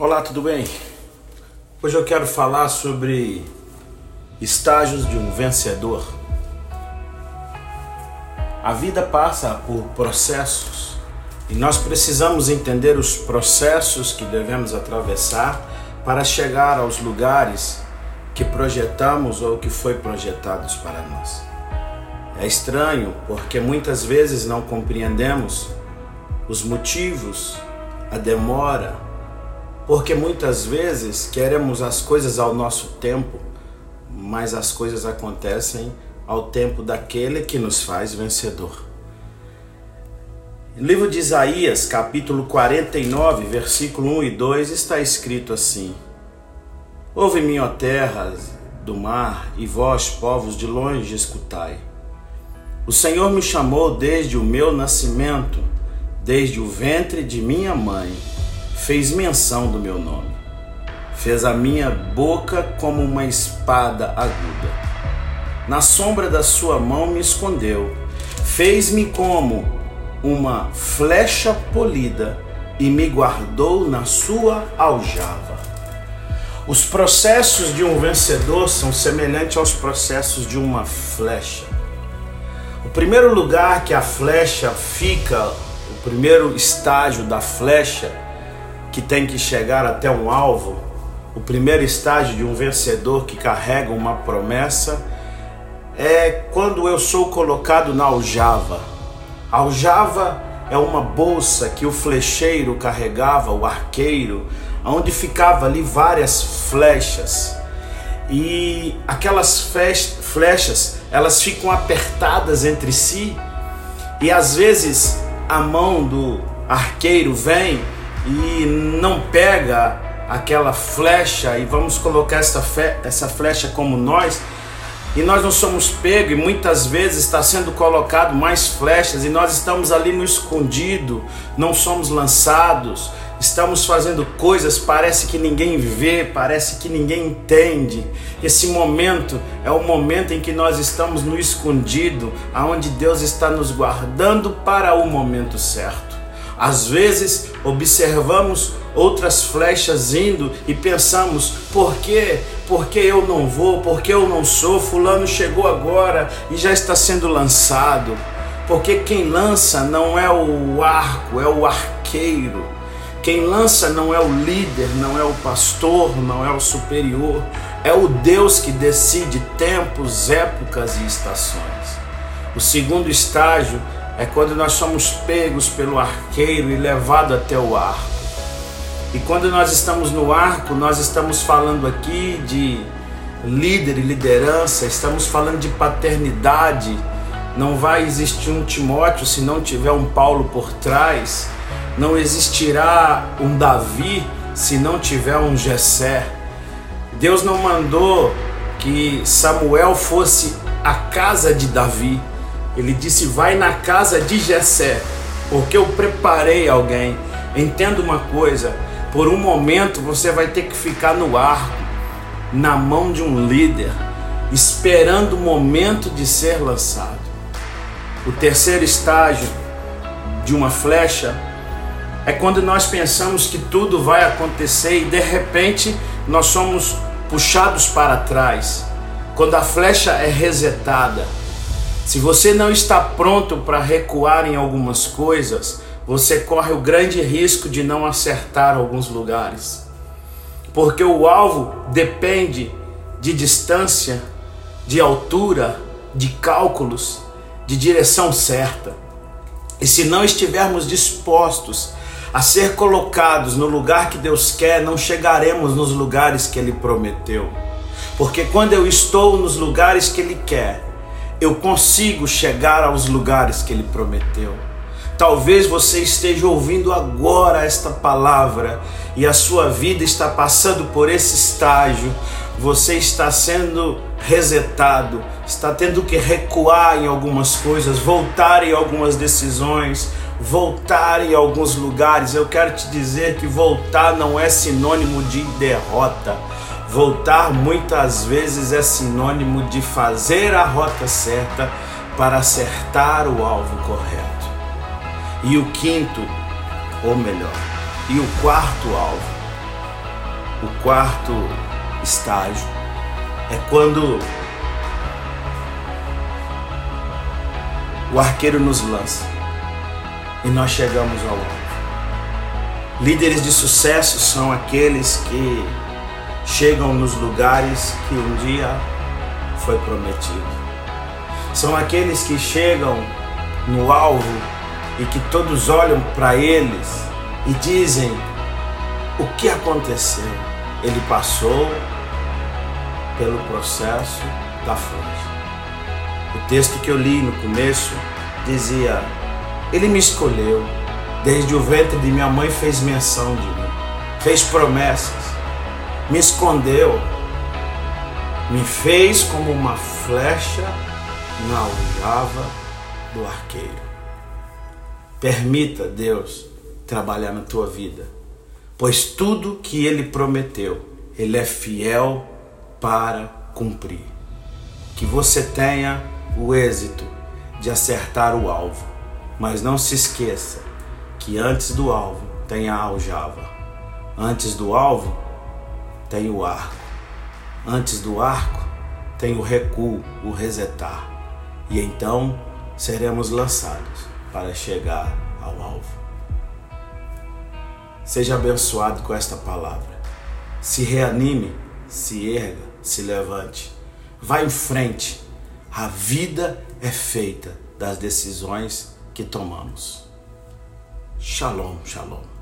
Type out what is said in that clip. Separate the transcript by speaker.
Speaker 1: Olá, tudo bem? Hoje eu quero falar sobre estágios de um vencedor. A vida passa por processos e nós precisamos entender os processos que devemos atravessar para chegar aos lugares que projetamos ou que foi projetados para nós. É estranho porque muitas vezes não compreendemos os motivos, a demora, porque muitas vezes queremos as coisas ao nosso tempo, mas as coisas acontecem ao tempo daquele que nos faz vencedor. No livro de Isaías, capítulo 49, versículo 1 e 2, está escrito assim: Ouve-me, ó terras do mar, e vós, povos de longe, escutai. O Senhor me chamou desde o meu nascimento, desde o ventre de minha mãe fez menção do meu nome. Fez a minha boca como uma espada aguda. Na sombra da sua mão me escondeu. Fez-me como uma flecha polida e me guardou na sua aljava. Os processos de um vencedor são semelhantes aos processos de uma flecha. O primeiro lugar que a flecha fica, o primeiro estágio da flecha, que tem que chegar até um alvo, o primeiro estágio de um vencedor que carrega uma promessa é quando eu sou colocado na aljava. A aljava é uma bolsa que o flecheiro carregava, o arqueiro, onde ficava ali várias flechas. E aquelas flechas, elas ficam apertadas entre si, e às vezes a mão do arqueiro vem e não pega aquela flecha e vamos colocar essa, fe, essa flecha como nós e nós não somos pegos e muitas vezes está sendo colocado mais flechas e nós estamos ali no escondido, não somos lançados, estamos fazendo coisas, parece que ninguém vê, parece que ninguém entende. Esse momento é o momento em que nós estamos no escondido, aonde Deus está nos guardando para o momento certo. Às vezes observamos outras flechas indo e pensamos: por quê? Por que eu não vou? Por que eu não sou? Fulano chegou agora e já está sendo lançado. Porque quem lança não é o arco, é o arqueiro. Quem lança não é o líder, não é o pastor, não é o superior, é o Deus que decide tempos, épocas e estações. O segundo estágio é quando nós somos pegos pelo arqueiro e levado até o arco. E quando nós estamos no arco, nós estamos falando aqui de líder e liderança, estamos falando de paternidade. Não vai existir um Timóteo se não tiver um Paulo por trás. Não existirá um Davi se não tiver um Jessé. Deus não mandou que Samuel fosse a casa de Davi. Ele disse: Vai na casa de Jessé, porque eu preparei alguém. Entenda uma coisa: por um momento você vai ter que ficar no arco, na mão de um líder, esperando o momento de ser lançado. O terceiro estágio de uma flecha é quando nós pensamos que tudo vai acontecer e de repente nós somos puxados para trás. Quando a flecha é resetada se você não está pronto para recuar em algumas coisas, você corre o grande risco de não acertar alguns lugares. Porque o alvo depende de distância, de altura, de cálculos, de direção certa. E se não estivermos dispostos a ser colocados no lugar que Deus quer, não chegaremos nos lugares que Ele prometeu. Porque quando eu estou nos lugares que Ele quer, eu consigo chegar aos lugares que Ele prometeu. Talvez você esteja ouvindo agora esta palavra e a sua vida está passando por esse estágio. Você está sendo resetado, está tendo que recuar em algumas coisas, voltar em algumas decisões, voltar em alguns lugares. Eu quero te dizer que voltar não é sinônimo de derrota Voltar muitas vezes é sinônimo de fazer a rota certa para acertar o alvo correto. E o quinto, ou melhor, e o quarto alvo O quarto estágio é quando o arqueiro nos lança e nós chegamos ao alvo. Líderes de sucesso são aqueles que chegam nos lugares que um dia foi prometido. São aqueles que chegam no alvo e que todos olham para eles e dizem: o que aconteceu? Ele passou pelo processo da fonte. O texto que eu li no começo dizia: Ele me escolheu, desde o ventre de minha mãe fez menção de mim, fez promessas, me escondeu, me fez como uma flecha na aljava do arqueiro. Permita Deus trabalhar na tua vida, pois tudo que Ele prometeu, Ele é fiel para cumprir. Que você tenha o êxito de acertar o alvo, mas não se esqueça que antes do alvo tem a aljava, antes do alvo tem o arco, antes do arco tem o recuo, o resetar, e então seremos lançados para chegar ao alvo. Seja abençoado com esta palavra. Se reanime, se erga, se levante. Vá em frente. A vida é feita das decisões que tomamos. Shalom, shalom.